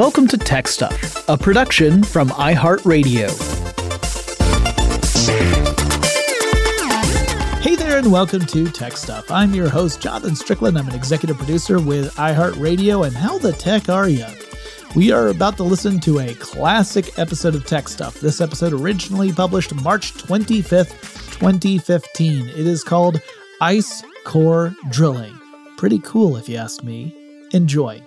Welcome to Tech Stuff, a production from iHeartRadio. Hey there, and welcome to Tech Stuff. I'm your host, Jonathan Strickland. I'm an executive producer with iHeartRadio. And how the tech are you? We are about to listen to a classic episode of Tech Stuff. This episode originally published March 25th, 2015. It is called Ice Core Drilling. Pretty cool, if you ask me. Enjoy.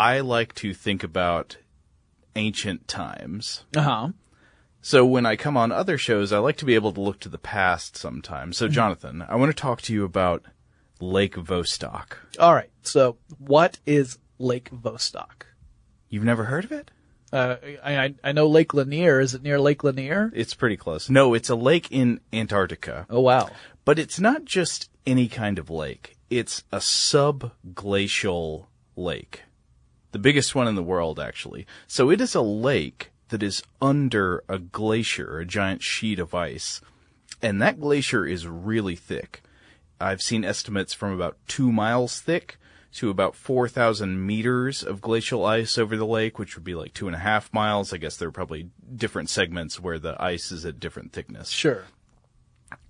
I like to think about ancient times. Uh huh. So when I come on other shows, I like to be able to look to the past sometimes. So, Jonathan, I want to talk to you about Lake Vostok. All right. So, what is Lake Vostok? You've never heard of it? Uh, I, I I know Lake Lanier. Is it near Lake Lanier? It's pretty close. No, it's a lake in Antarctica. Oh wow. But it's not just any kind of lake. It's a subglacial lake. The biggest one in the world, actually. So it is a lake that is under a glacier, a giant sheet of ice. And that glacier is really thick. I've seen estimates from about two miles thick to about 4,000 meters of glacial ice over the lake, which would be like two and a half miles. I guess there are probably different segments where the ice is at different thickness. Sure.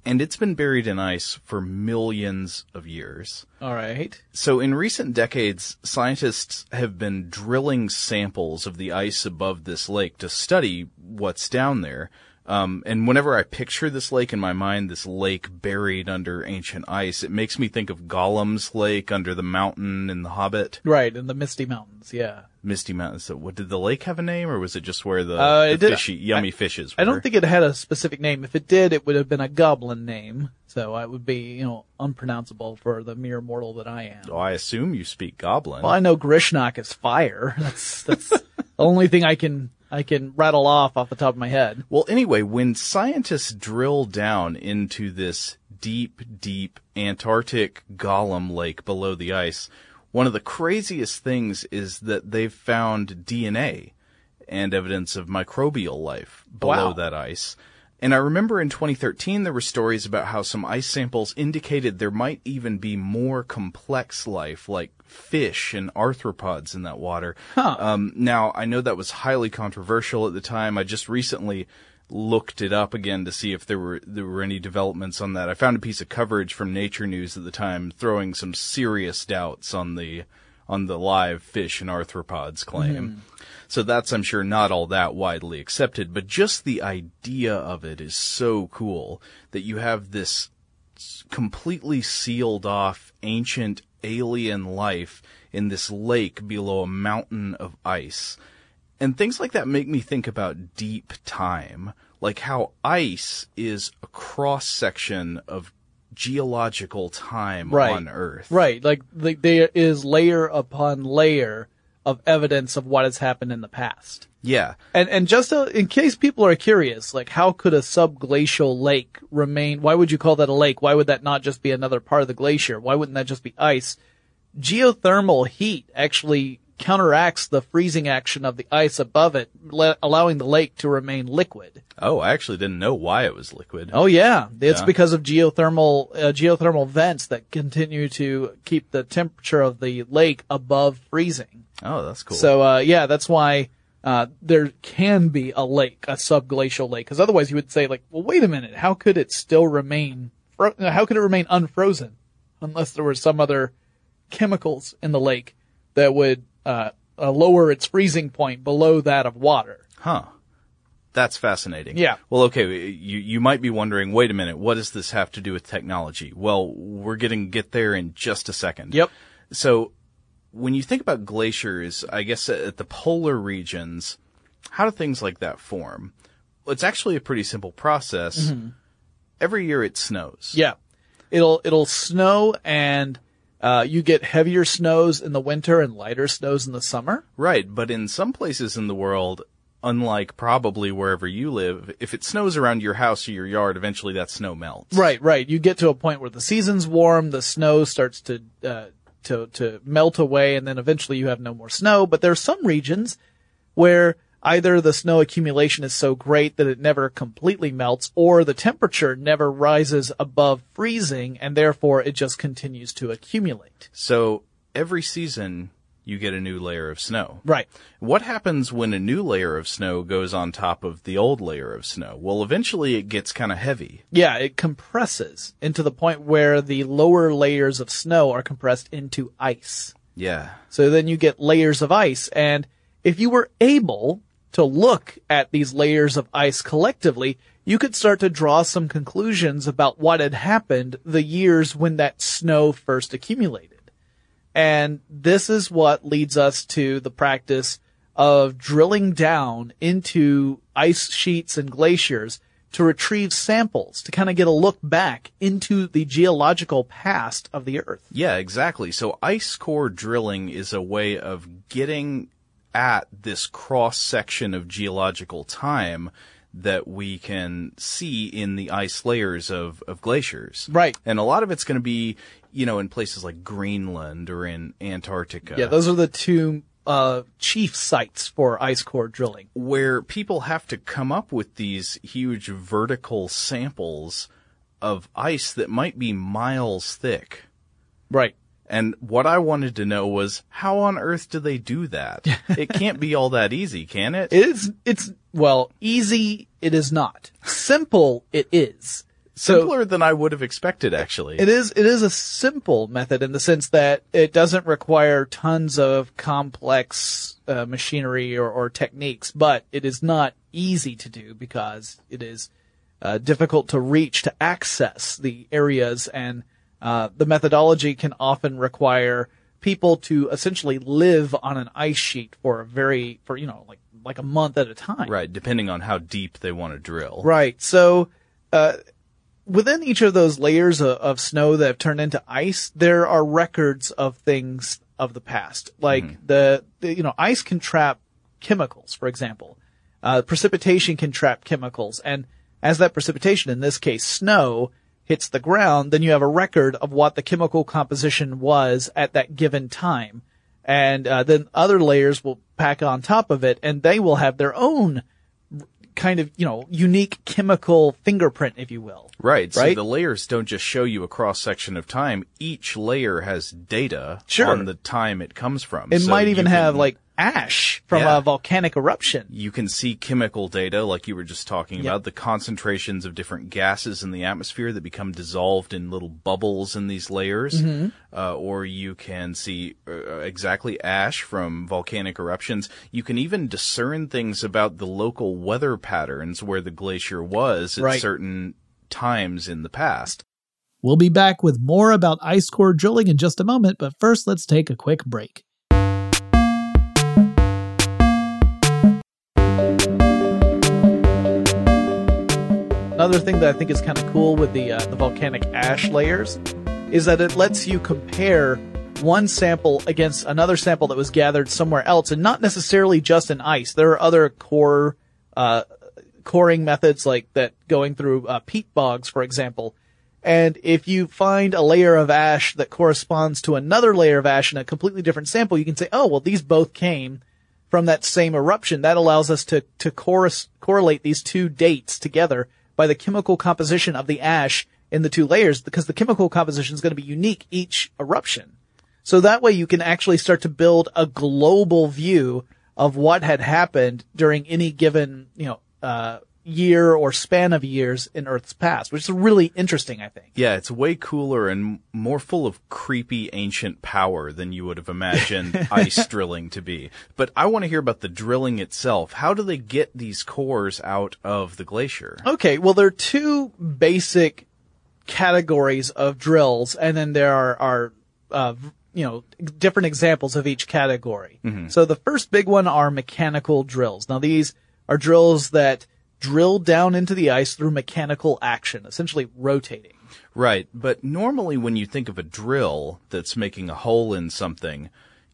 And it's been buried in ice for millions of years. All right. So in recent decades, scientists have been drilling samples of the ice above this lake to study what's down there. Um, and whenever I picture this lake in my mind, this lake buried under ancient ice, it makes me think of Gollum's lake under the mountain in The Hobbit. Right in the Misty Mountains. Yeah. Misty Mountains. So, what did the lake have a name, or was it just where the, Uh, the did- fishy, yummy fishes? Were? I don't think it had a specific name. If it did, it would have been a goblin name. So it would be, you know, unpronounceable for the mere mortal that I am. Oh, I assume you speak Goblin. Well, I know Grishnákh is fire. That's that's the only thing I can I can rattle off off the top of my head. Well, anyway, when scientists drill down into this deep, deep Antarctic Gollum Lake below the ice, one of the craziest things is that they've found DNA and evidence of microbial life below Wow. that ice. And I remember in 2013 there were stories about how some ice samples indicated there might even be more complex life, like fish and arthropods in that water. Um, now I know that was highly controversial at the time. I just recently looked it up again to see if there were there were any developments on that. I found a piece of coverage from Nature News at the time throwing some serious doubts on the on the live fish and arthropods claim. Mm-hmm. So that's, I'm sure, not all that widely accepted, but just the idea of it is so cool that you have this completely sealed off ancient alien life in this lake below a mountain of ice. And things like that make me think about deep time, like how ice is a cross section of geological time Right. on Earth. Right. Like, like there is layer upon layer of evidence of what has happened in the past. Yeah. And and just uh, in case people are curious, like how could a subglacial lake remain? Why would you call that a lake? Why would that not just be another part of the glacier? Why wouldn't that just be ice? Geothermal heat actually counteracts the freezing action of the ice above it, le- allowing the lake to remain liquid. Oh, I actually didn't know why it was liquid. Oh yeah, it's Yeah. because of geothermal uh, geothermal vents that continue to keep the temperature of the lake above freezing. Oh, that's cool. So uh, yeah, that's why uh, there can be a lake, a subglacial lake, because otherwise you would say like, well, wait a minute, how could it still remain? Fro- how could it remain unfrozen unless there were some other chemicals in the lake that would uh, uh, lower its freezing point below that of water? Huh. That's fascinating. Yeah. Well, okay, you you might be wondering, wait a minute, what does this have to do with technology? Well, we're getting get there in just a second. Yep. So, when you think about glaciers, I guess at the polar regions, how do things like that form? Well, it's actually a pretty simple process. Every year it snows. Yeah. It'll it'll snow and uh, you get heavier snows in the winter and lighter snows in the summer. Right, but in some places in the world, unlike probably wherever you live, if it snows around your house or your yard, eventually that snow melts. Right, right. You get to a point where the season's warm, the snow starts to uh, to to melt away, and then eventually you have no more snow. But there are some regions where either the snow accumulation is so great that it never completely melts, or the temperature never rises above freezing, and therefore it just continues to accumulate. So every season you get a new layer of snow. Right. What happens when a new layer of snow goes on top of the old layer of snow? Well, eventually it gets kind of heavy. Yeah, it compresses into the point where the lower layers of snow are compressed into ice. Yeah. So then you get layers of ice. And if you were able to look at these layers of ice collectively, you could start to draw some conclusions about what had happened the years when that snow first accumulated. And this is what leads us to the practice of drilling down into ice sheets and glaciers to retrieve samples to kind of get a look back into the geological past of the earth. Yeah, exactly. So ice core drilling is a way of getting at this cross section of geological time that we can see in the ice layers of, of glaciers. Right. And a lot of it's going to be, you know, in places like Greenland or in Antarctica. Yeah, those are the two uh, chief sites for ice core drilling. Where people have to come up with these huge vertical samples of ice that might be miles thick. Right. And what I wanted to know was how on earth do they do that? it can't be all that easy, can it? It is, it's, well, easy it is not. Simple it is. So Simpler than I would have expected, actually. it is, it is a simple method in the sense that it doesn't require tons of complex uh, machinery or, or techniques, but it is not easy to do because it is uh, difficult to reach to access the areas and uh, the methodology can often require people to essentially live on an ice sheet for a very for you know like like a month at a time. Right, depending on how deep they want to drill. Right. So, uh, within each of those layers of, of, snow that have turned into ice, there are records of things of the past. Like mm-hmm. the, the, you know, ice can trap chemicals, for example. Uh, precipitation can trap chemicals. And as that precipitation, in this case, snow, hits the ground, then you have a record of what the chemical composition was at that given time. And uh, then other layers will pack on top of it, and they will have their own kind of, you know, unique chemical fingerprint, if you will. Right. right? So the layers don't just show you a cross section of time. Each layer has data sure. on the time it comes from. It so might even have like ash from yeah. a volcanic eruption. You can see chemical data, like you were just talking yep. about, the concentrations of different gases in the atmosphere that become dissolved in little bubbles in these layers. Mm-hmm. Uh, or you can see uh, exactly ash from volcanic eruptions. You can even discern things about the local weather patterns where the glacier was at right. certain times in the past. We'll be back with more about ice core drilling in just a moment, but first let's take a quick break. Another thing that I think is kind of cool with the uh, the volcanic ash layers is that it lets you compare one sample against another sample that was gathered somewhere else, and not necessarily just in ice. There are other core uh, coring methods like that going through uh, peat bogs, for example. And if you find a layer of ash that corresponds to another layer of ash in a completely different sample, you can say, oh, well, these both came from that same eruption. That allows us to, to cor- correlate these two dates together by the chemical composition of the ash in the two layers because the chemical composition is going to be unique each eruption. So that way you can actually start to build a global view of what had happened during any given, you know, uh, year or span of years in Earth's past, which is really interesting, I think. Yeah, it's way cooler and more full of creepy ancient power than you would have imagined ice drilling to be. But I want to hear about the drilling itself. How do they get these cores out of the glacier? Okay, well, there are two basic categories of drills, and then there are, are uh, you know, different examples of each category. Mm-hmm. So the first big one are mechanical drills. Now these are drills that drilled down into the ice through mechanical action, essentially rotating. Right. But normally when you think of a drill that's making a hole in something,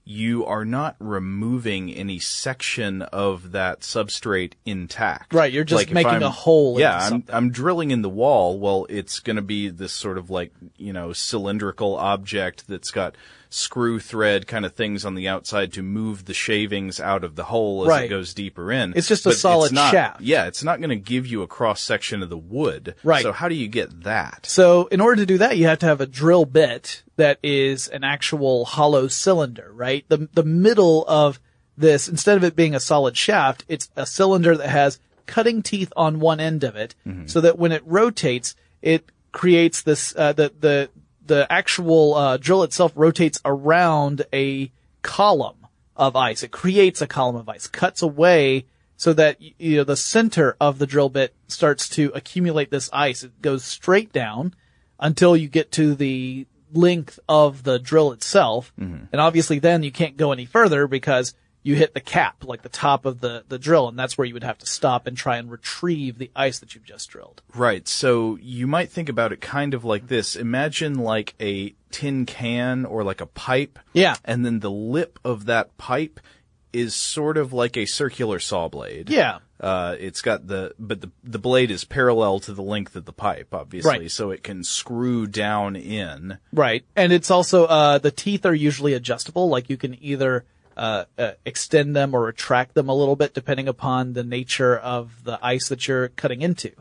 you are not removing any section of that substrate intact. Right, you're just like making a hole. Yeah, I'm, I'm drilling in the wall. Well, it's going to be this sort of like, you know, cylindrical object that's got screw thread kind of things on the outside to move the shavings out of the hole as right. it goes deeper in. It's just a but solid not, shaft. Yeah, it's not going to give you a cross section of the wood. Right. So how do you get that? So in order to do that, you have to have a drill bit that is an actual hollow cylinder, right? right? The, the middle of this, instead of it being a solid shaft, it's a cylinder that has cutting teeth on one end of it Mm-hmm. so that when it rotates, it creates this, uh, the, the, the actual, uh, drill itself rotates around a column of ice. It creates a column of ice, cuts away so that, you know, the center of the drill bit starts to accumulate this ice. It goes straight down until you get to the length of the drill itself. And obviously then you can't go any further because you hit the cap, like the top of the, the drill, and that's where you would have to stop and try and retrieve the ice that you've just drilled. Right. So you might think about it kind of like this. Imagine like a tin can or like a pipe. Yeah. And then the lip of that pipe is sort of like a circular saw blade. Yeah. Uh, it's got the, but the, the blade is parallel to the length of the pipe, obviously, Right. so it can screw down in. Right. And it's also, uh, the teeth are usually adjustable. Like you can either, uh, uh, extend them or retract them a little bit depending upon the nature of the ice that you're cutting into.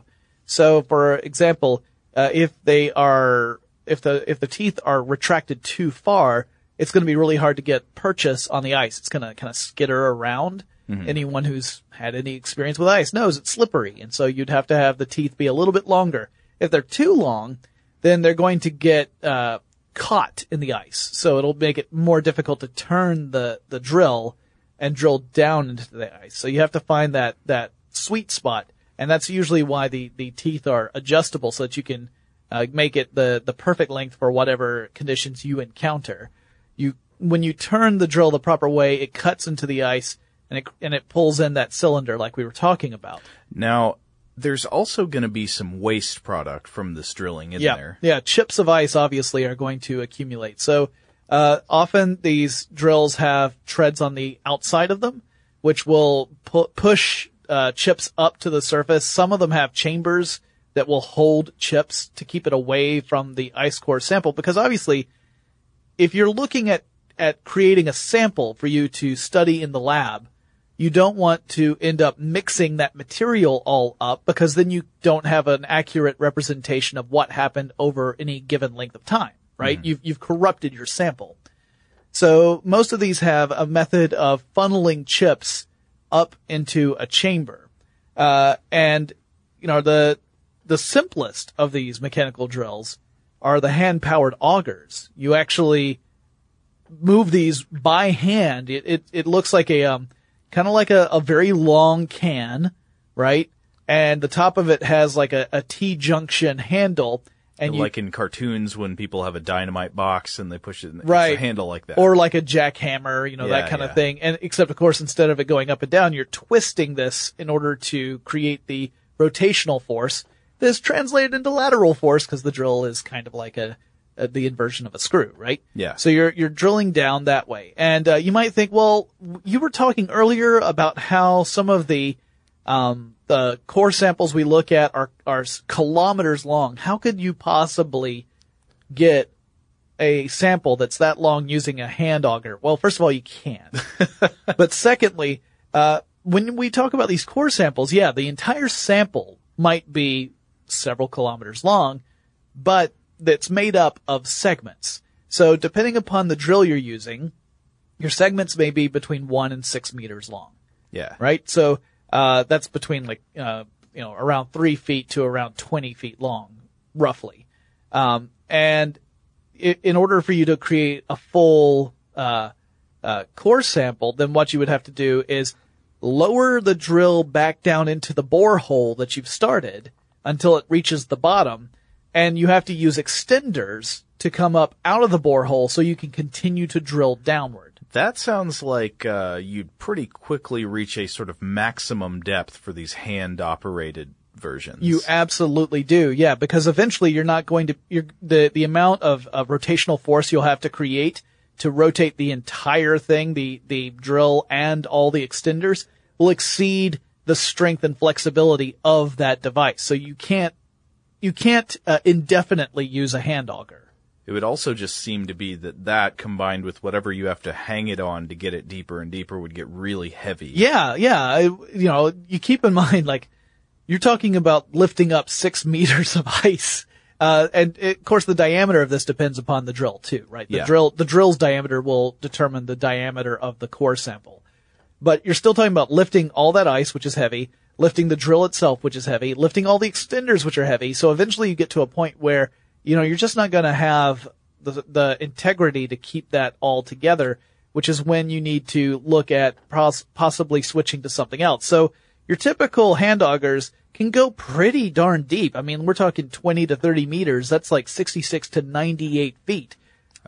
So for example, uh, if they are, if the, if the teeth are retracted too far, it's going to be really hard to get purchase on the ice. It's going to kind of skitter around. Anyone who's had any experience with ice knows it's slippery. And so you'd have to have the teeth be a little bit longer. If they're too long, then they're going to get, uh, caught in the ice. So it'll make it more difficult to turn the, the drill and drill down into the ice. So you have to find that, that sweet spot. And that's usually why the, the teeth are adjustable so that you can, uh, make it the, the perfect length for whatever conditions you encounter. You, when you turn the drill the proper way, it cuts into the ice and it, and it pulls in that cylinder like we were talking about. Now, there's also going to be some waste product from this drilling in yeah. there. Yeah, chips of ice obviously are going to accumulate. So uh, often these drills have treads on the outside of them, which will pu- push uh, chips up to the surface. Some of them have chambers that will hold chips to keep it away from the ice core sample because obviously if you're looking at at creating a sample for you to study in the lab, you don't want to end up mixing that material all up because then you don't have an accurate representation of what happened over any given length of time, right? You've, you've corrupted your sample. So most of these have a method of funneling chips up into a chamber. Uh, and, you know, the, the simplest of these mechanical drills are the hand powered augers. You actually move these by hand. It, it, it looks like a, um, kind of like a, a very long can, right? And the top of it has like a, a T-junction handle. And you, like in cartoons when people have a dynamite box and they push it in it's Right. a handle like that. or like a jackhammer, you know, Yeah, that kind yeah. of thing. And except of course, instead of it going up and down, you're twisting this in order to create the rotational force that is translated into lateral force because the drill is kind of like a, a the inversion of a screw, right? Yeah. So you're you're drilling down that way, and uh, you might think, well, you were talking earlier about how some of the um, the core samples we look at are are kilometers long. How could you possibly get a sample that's that long using a hand auger? Well, first of all, you can. but secondly, uh, when we talk about these core samples, yeah, the entire sample might be several kilometers long, but that's made up of segments. So depending upon the drill you're using, your segments may be between one and six meters long yeah. right? So uh, that's between like uh, you know around three feet to around twenty feet long, roughly. Um, and i in order for you to create a full uh, uh, core sample, then what you would have to do is lower the drill back down into the borehole that you've started until it reaches the bottom, and you have to use extenders to come up out of the borehole so you can continue to drill downward. That sounds like uh, you'd pretty quickly reach a sort of maximum depth for these hand operated versions. You absolutely do, yeah, because eventually you're not going to, you're, the, the amount of, of rotational force you'll have to create to rotate the entire thing, the, the drill and all the extenders will exceed the strength and flexibility of that device. So you can't, you can't uh, indefinitely use a hand auger. It would also just seem to be that that combined with whatever you have to hang it on to get it deeper and deeper would get really heavy. Yeah, yeah. You know, you keep in mind, like, you're talking about lifting up six meters of ice. Uh, and it, of course the diameter of this depends upon the drill too, right? The Yeah. drill, the drill's diameter will determine the diameter of the core sample. But you're still talking about lifting all that ice, which is heavy, lifting the drill itself, which is heavy, lifting all the extenders, which are heavy. So eventually you get to a point where, you know, you're just not going to have the, the integrity to keep that all together, which is when you need to look at pos- possibly switching to something else. So your typical hand augers can go pretty darn deep. I mean, we're talking 20 to 30 meters. That's like 66 to 98 feet.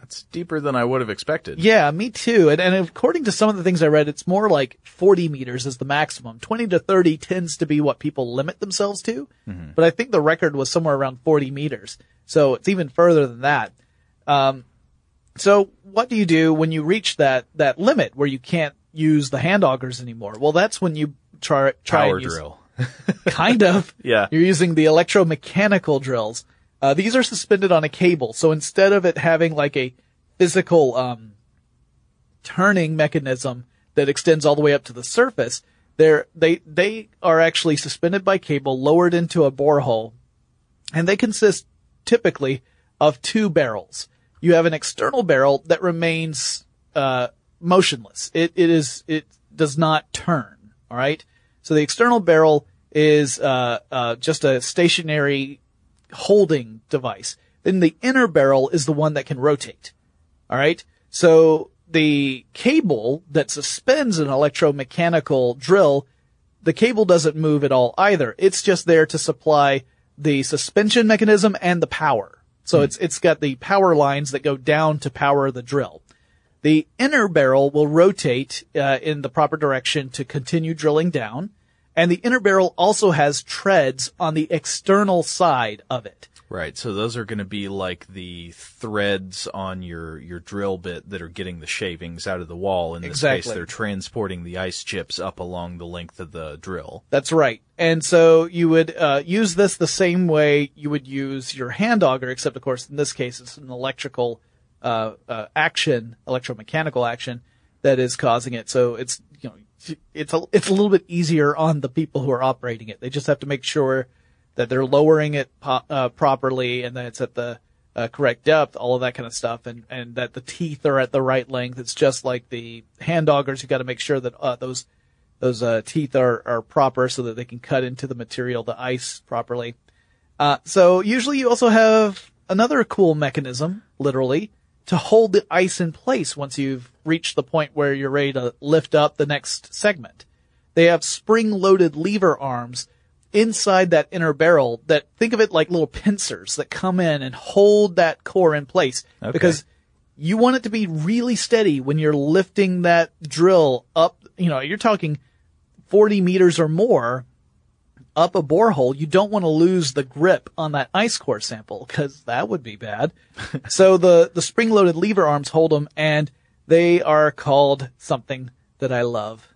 That's deeper than I would have expected. Yeah, me too. And, and according to some of the things I read, it's more like 40 meters is the maximum. 20 to 30 tends to be what people limit themselves to. But I think the record was somewhere around 40 meters. So it's even further than that. Um, so what do you do when you reach that, that limit where you can't use the hand augers anymore? Well, that's when you try, try Power drill. kind of. Yeah. You're using the electromechanical drills. Uh, these are suspended on a cable. So instead of it having like a physical, um, turning mechanism that extends all the way up to the surface, they're, they, they are actually suspended by cable, lowered into a borehole, and they consist typically of two barrels. You have an external barrel that remains, uh, motionless. It, it is, it does not turn. All right. So the external barrel is, uh, uh, just a stationary holding device. Then the inner barrel is the one that can rotate. All right. So the cable that suspends an electromechanical drill, the cable doesn't move at all either. It's just there to supply the suspension mechanism and the power. So it's, it's got the power lines that go down to power the drill. The inner barrel will rotate uh, in the proper direction to continue drilling down, and the inner barrel also has treads on the external side of it. Right. So those are going to be like the threads on your, your drill bit that are getting the shavings out of the wall. In this Exactly. case, they're transporting the ice chips up along the length of the drill. That's right. And so you would uh, use this the same way you would use your hand auger, except of course in this case it's an electrical uh, uh, action, electromechanical action that is causing it. So it's you know it's a it's a little bit easier on the people who are operating it. They just have to make sure that they're lowering it po- uh, properly and that it's at the uh, correct depth, all of that kind of stuff, and and that the teeth are at the right length. It's just like the hand augers. You got to make sure that uh, those those uh, teeth are, are proper so that they can cut into the material, the ice properly. Uh, so usually you also have another cool mechanism, literally, to hold the ice in place once you've reached the point where you're ready to lift up the next segment. They have spring-loaded lever arms inside that inner barrel that think of it like little pincers that come in and hold that core in place Okay. because you want it to be really steady when you're lifting that drill up. You know, you're talking 40 meters or more up a borehole. You don't want to lose the grip on that ice core sample because that would be bad. so the, the spring loaded lever arms hold them and they are called something that I love.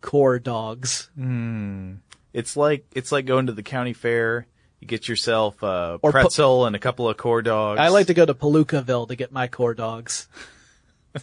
Core dogs. Hmm. It's like, it's like going to the county fair. You get yourself a Or pretzel and a couple of core dogs. I like to go to Palookaville to get my core dogs.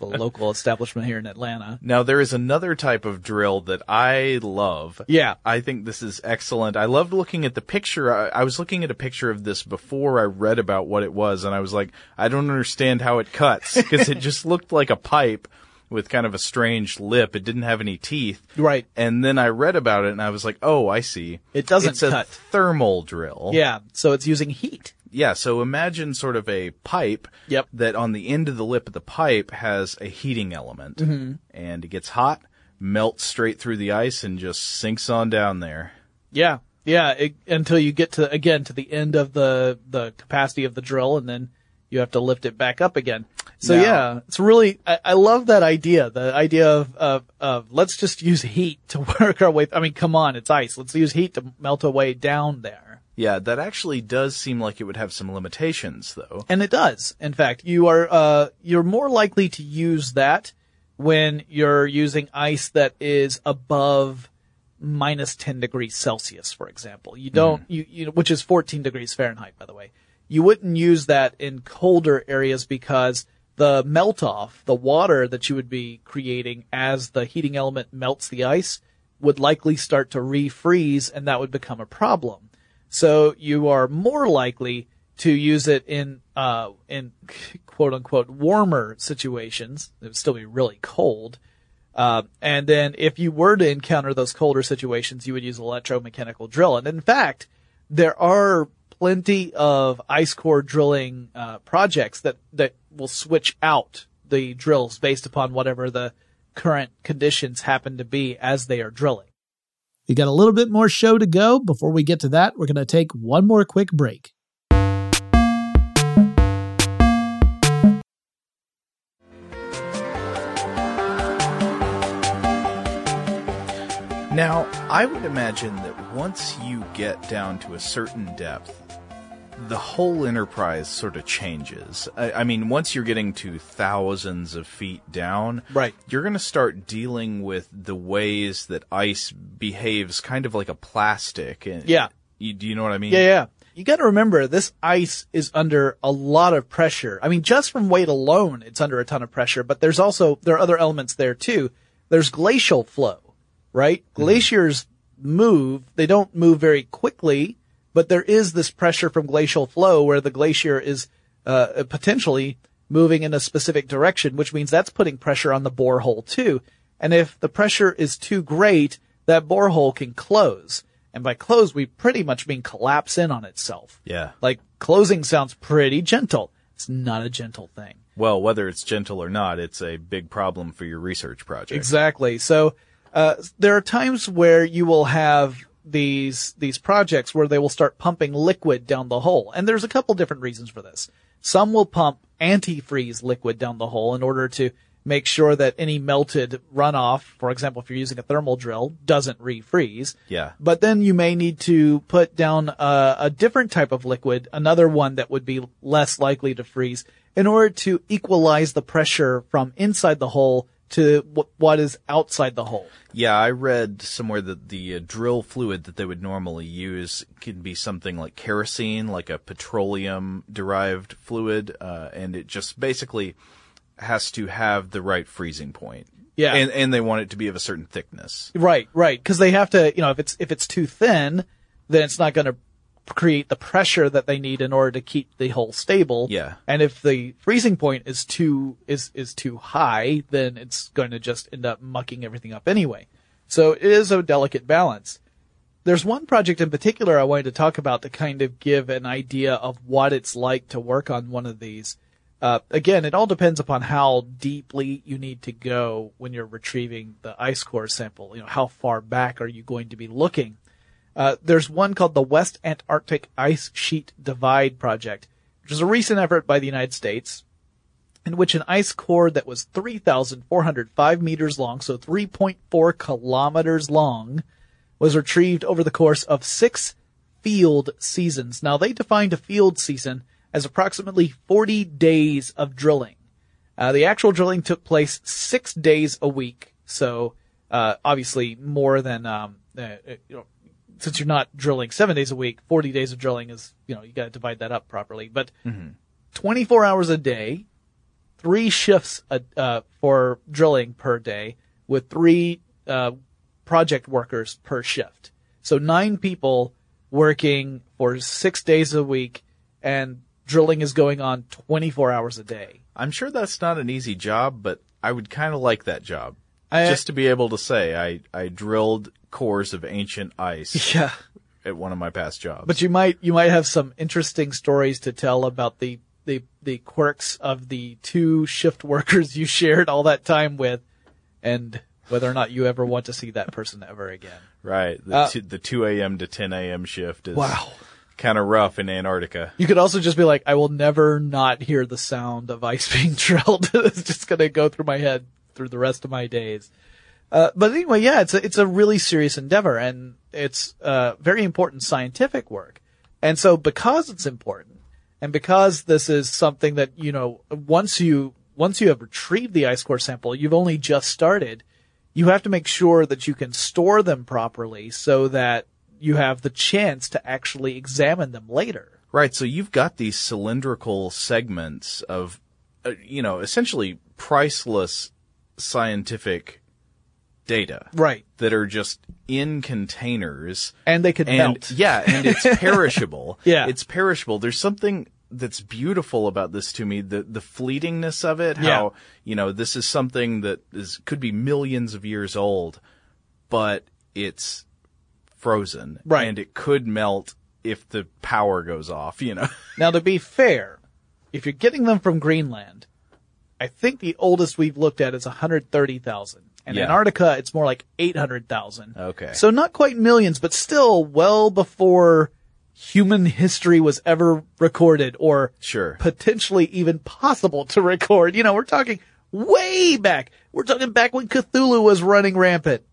A local establishment here in Atlanta. Now there is another type of drill that I love. Yeah. I think this is excellent. I loved looking at the picture. I, I was looking at a picture of this before I read about what it was, and I was like, I don't understand how it cuts because it just looked like a pipe with kind of a strange lip. It didn't have any teeth. Right. And then I read about it, and I was like, oh, I see. It doesn't it's a thermal drill. Yeah. So it's using heat. Yeah, so imagine sort of a pipe Yep. that on the end of the lip of the pipe has a heating element. Mm-hmm. And it gets hot, melts straight through the ice, and just sinks on down there. Yeah, yeah. It, until you get to again to the end of the the capacity of the drill, and then you have to lift it back up again. So Now- yeah, it's really I, I love that idea. The idea of, of of let's just use heat to work our way. I mean, come on, it's ice. Let's use heat to melt our way down there. Yeah, that actually does seem like it would have some limitations, though. And it does. In fact, you are uh you're more likely to use that when you're using ice that is above minus 10 degrees Celsius, for example. You don't you you know, which is 14 degrees Fahrenheit by the way. You wouldn't use that in colder areas because the melt off, the water that you would be creating as the heating element melts the ice would likely start to refreeze and that would become a problem. So you are more likely to use it in uh, in quote unquote warmer situations. It would still be really cold. Uh, and then if you were to encounter those colder situations, you would use electromechanical drill. And in fact, there are plenty of ice core drilling uh, projects that that will switch out the drills based upon whatever the current conditions happen to be as they are drilling. We got a little bit more show to go. Before we get to that, we're going to take one more quick break. Now, I would imagine that once you get down to a certain depth, the whole enterprise sort of changes. I, I, mean, once you're getting to thousands of feet down, right, you're going to start dealing with the ways that ice behaves, kind of like a plastic. And yeah, you, do you know what I mean? Yeah, yeah. You got to remember, this ice is under a lot of pressure. I mean, just from weight alone, it's under a ton of pressure. But there's also there are other elements there too. There's glacial flow right? Mm-hmm. Glaciers move. They don't move very quickly, but there is this pressure from glacial flow where the glacier is uh, potentially moving in a specific direction, which means that's putting pressure on the borehole too. And if the pressure is too great, that borehole can close. And by close, we pretty much mean collapse in on itself. Yeah. Like closing sounds pretty gentle. It's not a gentle thing. Well, whether it's gentle or not, it's a big problem for your research project. Exactly. So uh, there are times where you will have these these projects where they will start pumping liquid down the hole, and there's a couple different reasons for this. Some will pump antifreeze liquid down the hole in order to make sure that any melted runoff, for example, if you're using a thermal drill, doesn't refreeze. Yeah. But then you may need to put down a, a different type of liquid, another one that would be less likely to freeze, in order to equalize the pressure from inside the hole to what is outside the hole. Yeah, I read somewhere that the uh, drill fluid that they would normally use can be something like kerosene, like a petroleum derived fluid, uh, and it just basically has to have the right freezing point. Yeah. And, and they want it to be of a certain thickness. Right, right. Cause they have to, you know, if it's, if it's too thin, then it's not going to create the pressure that they need in order to keep the hole stable. Yeah. And if the freezing point is too is is too high, then it's going to just end up mucking everything up anyway. So it is a delicate balance. There's one project in particular I wanted to talk about to kind of give an idea of what it's like to work on one of these. Uh, again, it all depends upon how deeply you need to go when you're retrieving the ice core sample. You know, how far back are you going to be looking? Uh, there's one called the West Antarctic Ice Sheet Divide Project, which is a recent effort by the United States in which an ice core that was 3,405 meters long, so 3.4 kilometers long, was retrieved over the course of six field seasons. Now they defined a field season as approximately 40 days of drilling. Uh, the actual drilling took place six days a week, so uh, obviously more than um, uh, you know since you're not drilling seven days a week, 40 days of drilling is, you know, you got to divide that up properly. But mm-hmm. 24 hours a day, three shifts a, uh, for drilling per day with three uh, project workers per shift. So nine people working for six days a week and drilling is going on 24 hours a day. I'm sure that's not an easy job, but I would kind of like that job. I, just to be able to say I, I drilled cores of ancient ice. Yeah. At one of my past jobs. But you might you might have some interesting stories to tell about the the the quirks of the two shift workers you shared all that time with, and whether or not you ever want to see that person ever again. Right. The, uh, two, the 2 a.m. to 10 a.m. shift is wow. kind of rough in Antarctica. You could also just be like, I will never not hear the sound of ice being drilled. it's just going to go through my head through the rest of my days. Uh, but anyway, yeah, it's a, it's a really serious endeavor and it's, uh, very important scientific work. And so because it's important and because this is something that, you know, once you, once you have retrieved the ice core sample, you've only just started, you have to make sure that you can store them properly so that you have the chance to actually examine them later. Right. So you've got these cylindrical segments of, uh, you know, essentially priceless scientific data. Right. That are just in containers. And they could and, melt. Yeah, and it's perishable. Yeah. It's perishable. There's something that's beautiful about this to me, the the fleetingness of it, how, Yeah. you know, this is something that is could be millions of years old, but it's frozen. Right. And it could melt if the power goes off, you know. Now, to be fair, if you're getting them from Greenland, I think the oldest we've looked at is 130,000. And Yeah. Antarctica, it's more like 800,000. Okay. So not quite millions, but still well before human history was ever recorded or Sure. potentially even possible to record. You know, we're talking way back. We're talking back when Cthulhu was running rampant.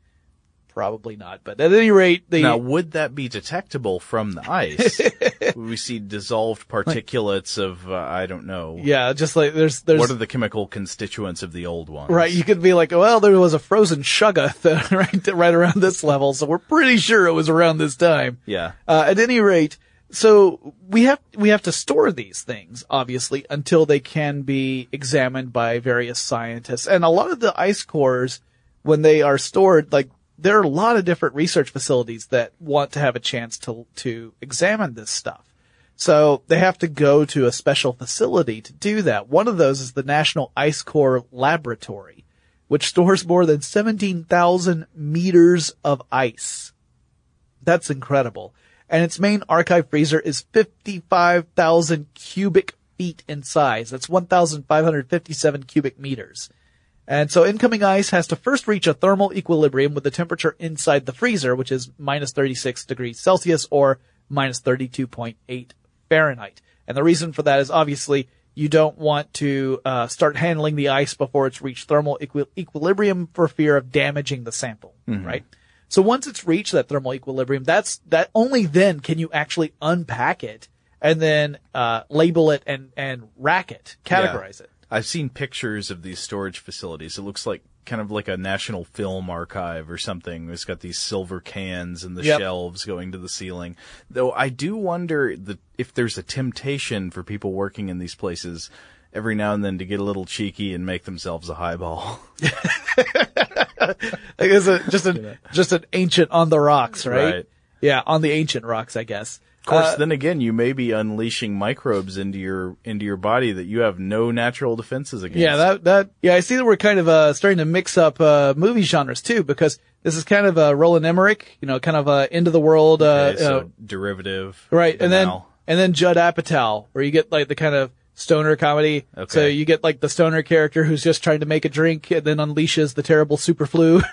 Probably not, but at any rate, the Now, would that be detectable from the ice? would we see dissolved particulates of, uh, I don't know. yeah, just like there's there's What are the chemical constituents of the old ones? Right, you could be like, well, there was a frozen Shoggoth right, right around this level, so we're pretty sure it was around this time. Yeah. Uh, at any rate, so we have we have to store these things, obviously, until they can be examined by various scientists. And a lot of the ice cores, when they are stored, like there are a lot of different research facilities that want to have a chance to to examine this stuff. So they have to go to a special facility to do that. One of those is the National Ice Core Laboratory, which stores more than 17,000 meters of ice. That's incredible. And its main archive freezer is 55,000 cubic feet in size. That's 1,557 cubic meters. And so incoming ice has to first reach a thermal equilibrium with the temperature inside the freezer, which is minus 36 degrees Celsius or minus 32.8 Fahrenheit. And the reason for that is obviously you don't want to uh, start handling the ice before it's reached thermal equi- equilibrium for fear of damaging the sample, right? So once it's reached that thermal equilibrium, that's that only then can you actually unpack it and then uh, label it and and rack it, categorize Yeah. it. I've seen pictures of these storage facilities. It looks like kind of like a national film archive or something. It's got these silver cans and the Yep. shelves going to the ceiling. Though I do wonder the, if there's a temptation for people working in these places every now and then to get a little cheeky and make themselves a highball. I guess a, just a just an ancient on the rocks, right? Right. Yeah, on the ancient rocks, I guess. Of course, Uh, then again, you may be unleashing microbes into your into your body that you have no natural defenses against. Yeah, that that yeah, I see that we're kind of uh starting to mix up uh movie genres too because this is kind of a Roland Emmerich, you know, kind of a end of the world uh, Okay, so uh derivative, right, and then and then Judd Apatow where you get like the kind of stoner comedy. Okay. So you get like the stoner character who's just trying to make a drink and then unleashes the terrible super flu.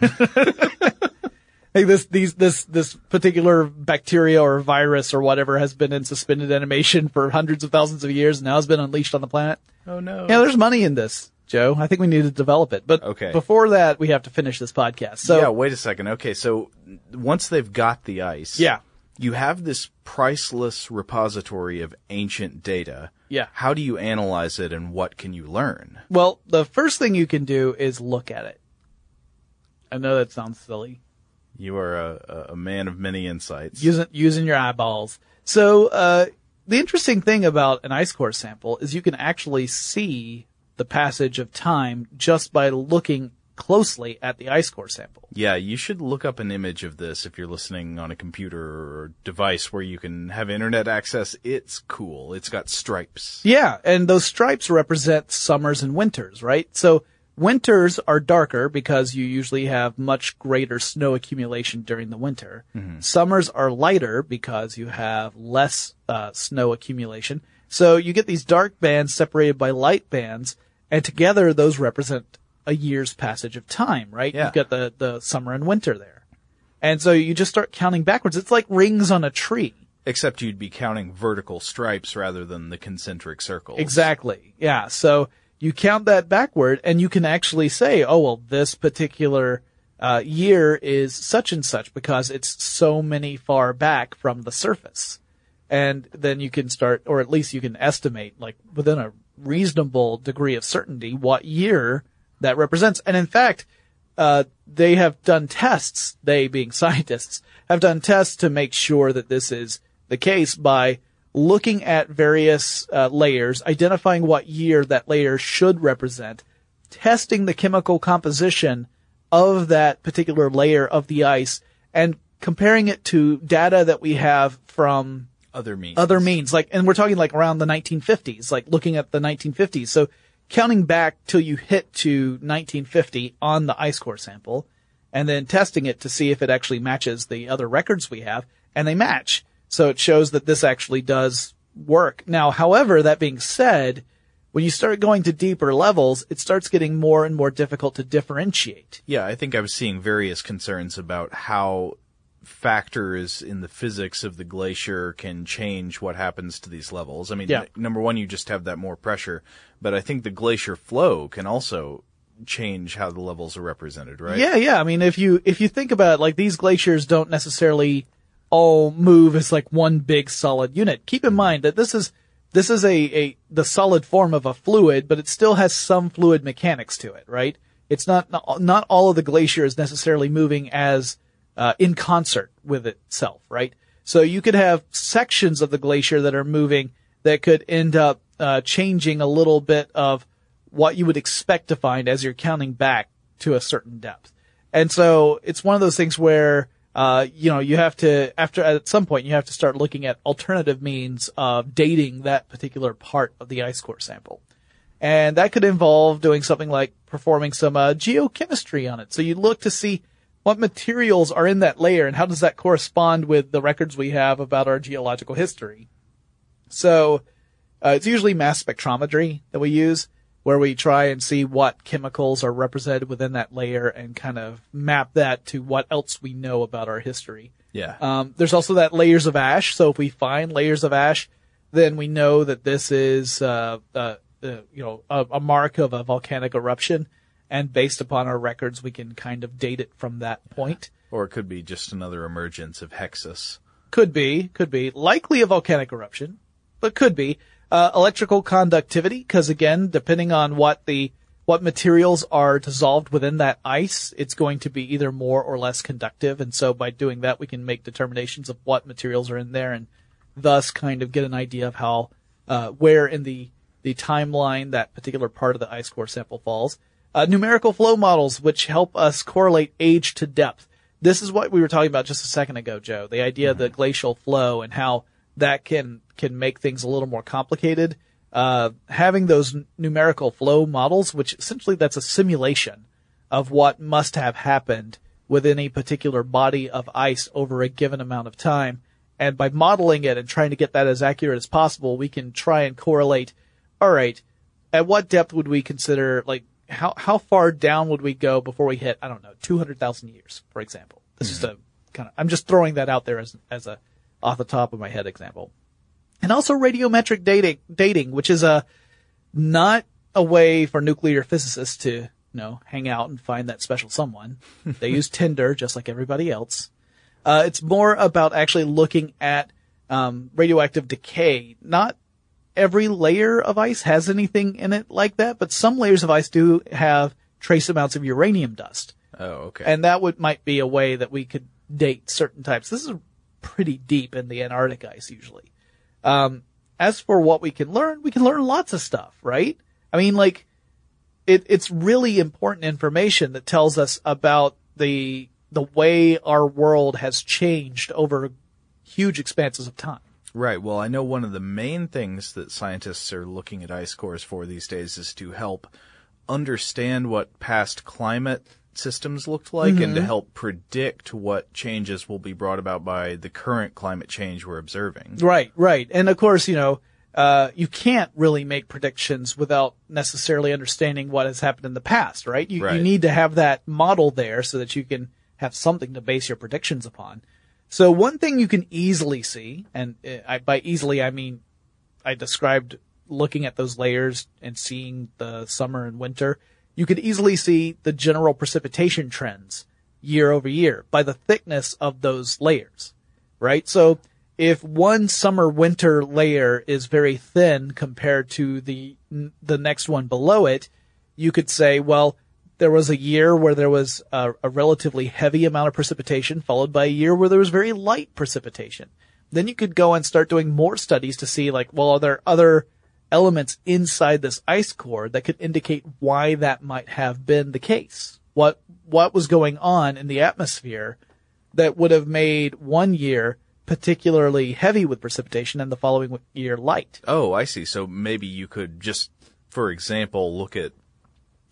Like this, these, this, this particular bacteria or virus or whatever has been in suspended animation for hundreds of thousands of years and now has been unleashed on the planet. oh no, Yeah, there's money in this, Joe. I think we need to develop it. But Okay. before that, we have to finish this podcast. So yeah, wait a second. Okay, so once they've got the ice, Yeah. you have this priceless repository of ancient data. Yeah. How do you analyze it and what can you learn? well, the first thing you can do is look at it. I know that sounds silly. You are a, a man of many insights. Using, using your eyeballs. So, uh, the interesting thing about an ice core sample is you can actually see the passage of time just by looking closely at the ice core sample. yeah, you should look up an image of this if you're listening on a computer or device where you can have internet access. It's cool. It's got stripes. Yeah, and those stripes represent summers and winters, right? So winters are darker because you usually have much greater snow accumulation during the winter. Summers are lighter because you have less uh, snow accumulation. So you get these dark bands separated by light bands, and together those represent a year's passage of time, right? Yeah. You've got the, the summer and winter there. And so you just start counting backwards. It's like rings on a tree. Except you'd be counting vertical stripes rather than the concentric circles. Exactly. Yeah. So you count that backward and you can actually say, oh, well, this particular uh, year is such and such because it's so many far back from the surface. And then you can start, or at least you can estimate, like within a reasonable degree of certainty, what year that represents. And in fact, uh, they have done tests, they being scientists, have done tests to make sure that this is the case by looking at various uh, layers, identifying what year that layer should represent, testing the chemical composition of that particular layer of the ice and comparing it to data that we have from other means. Other means, like, and we're talking like around the 1950s, like looking at the 1950s. So counting back till you hit to 1950 on the ice core sample and then testing it to see if it actually matches the other records we have and they match. So it shows that this actually does work. Now, however, that being said, when you start going to deeper levels, it starts getting more and more difficult to differentiate. Yeah, I think I was seeing various concerns about how factors in the physics of the glacier can change what happens to these levels. I mean, yeah. number one, you just have that more pressure, but I think the glacier flow can also change how the levels are represented, right? Yeah, yeah. I mean, if you if you think about it, like these glaciers don't necessarily all move as like one big solid unit. Keep in mind that this is this is a, a the solid form of a fluid, but it still has some fluid mechanics to it, right? It's not not all of the glacier is necessarily moving as uh, in concert with itself, right? So you could have sections of the glacier that are moving that could end up uh, changing a little bit of what you would expect to find as you're counting back to a certain depth. And so it's one of those things where uh, you know, you have to, after, at some point, you have to start looking at alternative means of dating that particular part of the ice core sample. And that could involve doing something like performing some uh, geochemistry on it. So you look to see what materials are in that layer and how does that correspond with the records we have about our geological history. So uh, it's usually mass spectrometry that we use where we try and see what chemicals are represented within that layer and kind of map that to what else we know about our history. Yeah. Um, there's also that layers of ash. So if we find layers of ash, then we know that this is, uh, uh, uh you know, a, a mark of a volcanic eruption and based upon our records, we can kind of date it from that point. Or it could be just another emergence of Hexus. Could be, could be. Likely a volcanic eruption, but could be. Uh, electrical conductivity, because again, depending on what the what materials are dissolved within that ice, it's going to be either more or less conductive. And so by doing that, we can make determinations of what materials are in there and thus kind of get an idea of how, uh, where in the, the timeline that particular part of the ice core sample falls. Uh, numerical flow models, which help us correlate age to depth. This is what we were talking about just a second ago, Joe. The idea of the glacial flow and how that can can make things a little more complicated. Uh, having those n- numerical flow models, which essentially that's a simulation of what must have happened within a particular body of ice over a given amount of time. And by modeling it and trying to get that as accurate as possible, we can try and correlate, all right, at what depth would we consider, like, how how far down would we go before we hit I don't know two hundred thousand years, for example. This mm-hmm. is a kind of I'm just throwing that out there as as a off the top of my head example, and also radiometric dating dating, which is a not a way for nuclear physicists to you know hang out and find that special someone. they use Tinder just like everybody else. Uh, it's more about actually looking at um, radioactive decay, not every layer of ice has anything in it like that, but some layers of ice do have trace amounts of uranium dust. Oh, okay. And that would might be a way that we could date certain types. This is pretty deep in the Antarctic ice usually. Um, as for what we can learn, we can learn lots of stuff, right? I mean, like, it, it's really important information that tells us about the the way our world has changed over huge expanses of time. Right. Well, I know one of the main things that scientists are looking at ice cores for these days is to help understand what past climate systems looked like mm-hmm. and to mm-hmm. help predict what changes will be brought about by the current climate change we're observing. Right, right. And of course, you know, uh, you can't really make predictions without necessarily understanding what has happened in the past, right? You, right. you need to have that model there so that you can have something to base your predictions upon. So one thing you can easily see, and uh, I, by easily I mean I described looking at those layers and seeing the summer and winter, you could easily see the general precipitation trends year over year by the thickness of those layers, right? So if one summer winter layer is very thin compared to the the next one below it, you could say, well, there was a year where there was a, a, relatively heavy amount of precipitation, followed by a year where there was very light precipitation. Then you could go and start doing more studies to see, like, well, are there other elements inside this ice core that could indicate why that might have been the case? what what was going on in the atmosphere that would have made one year particularly heavy with precipitation and the following year light. Oh, I see. So maybe you could just, for example, look at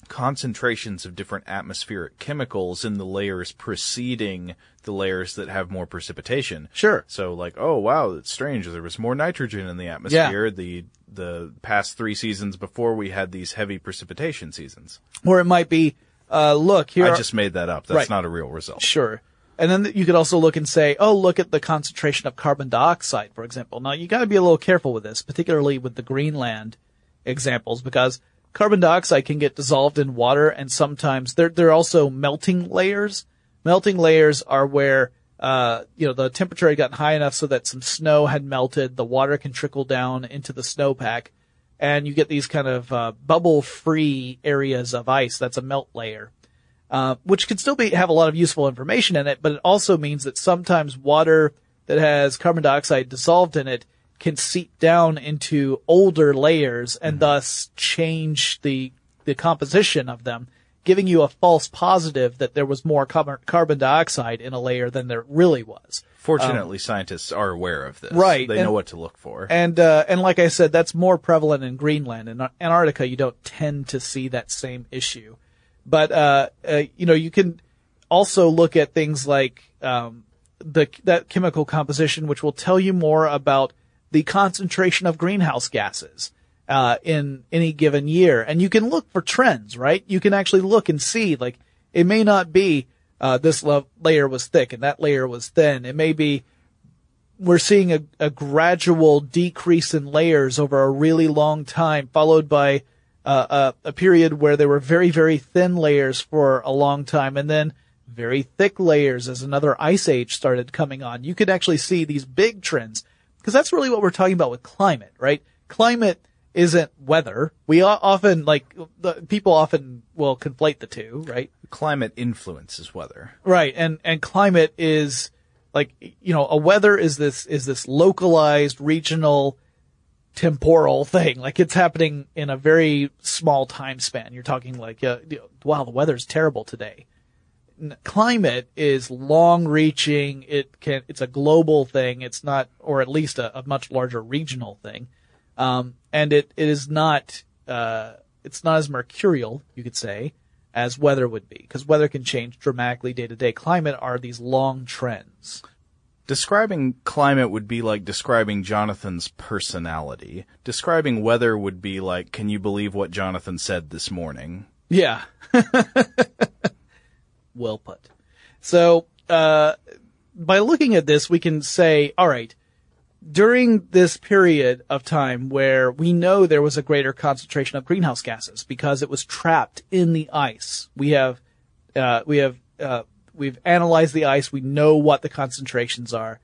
concentrations of different atmospheric chemicals in the layers preceding the layers that have more precipitation. Sure. So like, oh wow, it's strange. There was more nitrogen in the atmosphere. Yeah. The the past three seasons before we had these heavy precipitation seasons. Or it might be, uh, look here. I just made that up. That's right. not a real result. Sure. And then you could also look and say, oh, look at the concentration of carbon dioxide, for example. Now you got to be a little careful with this, particularly with the Greenland examples, because carbon dioxide can get dissolved in water and sometimes there, there are also melting layers. Melting layers are where, uh, you know, the temperature had gotten high enough so that some snow had melted, the water can trickle down into the snowpack, and you get these kind of, uh, bubble-free areas of ice. That's a melt layer. Uh, which can still be, have a lot of useful information in it, but it also means that sometimes water that has carbon dioxide dissolved in it can seep down into older layers and mm-hmm. thus change the the composition of them, giving you a false positive that there was more carbon dioxide in a layer than there really was. Fortunately, um, scientists are aware of this. Right. They and, know what to look for. And, uh, and like I said, that's more prevalent in Greenland. In Antarctica, you don't tend to see that same issue. But, uh, uh, you know, you can also look at things like, um, the, that chemical composition, which will tell you more about the concentration of greenhouse gases uh, in any given year, and you can look for trends. Right? You can actually look and see like it may not be uh, this lo- layer was thick and that layer was thin. It may be we're seeing a, a gradual decrease in layers over a really long time, followed by uh, a, a period where there were very, very thin layers for a long time, and then very thick layers as another ice age started coming on. You could actually see these big trends because that's really what we're talking about with climate, right? Climate isn't weather. We often like the people often will conflate the two, right? Climate influences weather. Right. And and climate is like you know, a weather is this is this localized regional temporal thing. Like it's happening in a very small time span. You're talking like uh, wow, the weather's terrible today climate is long reaching. It can, it's a global thing. It's not, or at least a, a much larger regional thing. Um, and it, it is not, uh, it's not as mercurial, you could say, as weather would be, because weather can change dramatically day to day. Climate are these long trends. Describing climate would be like describing Jonathan's personality. Describing weather would be like, can you believe what Jonathan said this morning? Yeah. well put. So, uh, by looking at this, we can say, all right, during this period of time where we know there was a greater concentration of greenhouse gases because it was trapped in the ice, we have, uh, we have, uh, we've analyzed the ice. We know what the concentrations are.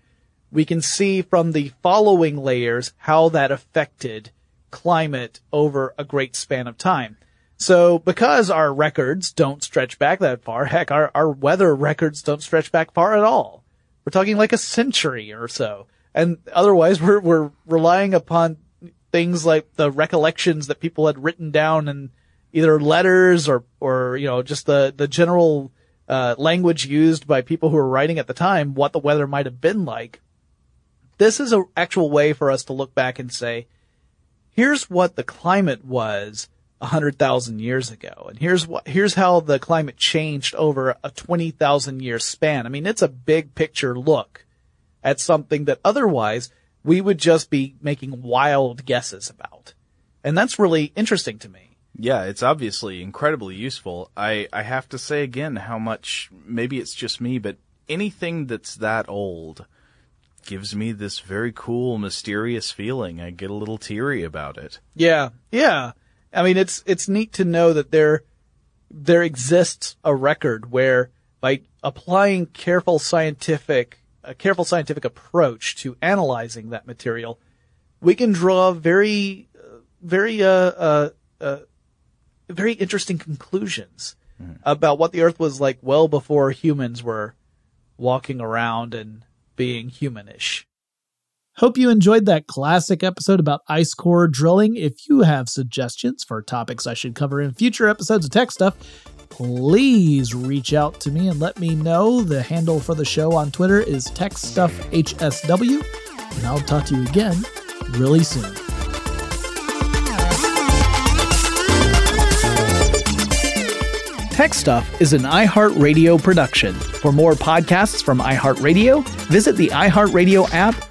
We can see from the following layers how that affected climate over a great span of time. So because our records don't stretch back that far, heck, our, our weather records don't stretch back far at all. We're talking like a century or so. And otherwise we're, we're relying upon things like the recollections that people had written down in either letters or, or, you know, just the, the general, uh, language used by people who were writing at the time, what the weather might have been like. This is an actual way for us to look back and say, here's what the climate was 100,000 years ago. And here's what, here's how the climate changed over a 20,000 year span. I mean, it's a big picture look at something that otherwise we would just be making wild guesses about. And that's really interesting to me. Yeah, it's obviously incredibly useful. I, I have to say again how much, maybe it's just me, but anything that's that old gives me this very cool, mysterious feeling. I get a little teary about it. Yeah, yeah. I mean, it's it's neat to know that there there exists a record where by applying careful scientific a careful scientific approach to analyzing that material, we can draw very very uh, uh, uh very interesting conclusions mm. about what the Earth was like well before humans were walking around and being humanish. Hope you enjoyed that classic episode about ice core drilling. If you have suggestions for topics I should cover in future episodes of Tech Stuff, please reach out to me and let me know. The handle for the show on Twitter is TechStuffHSW, and I'll talk to you again really soon. Tech Stuff is an iHeartRadio production. For more podcasts from iHeartRadio, visit the iHeartRadio app,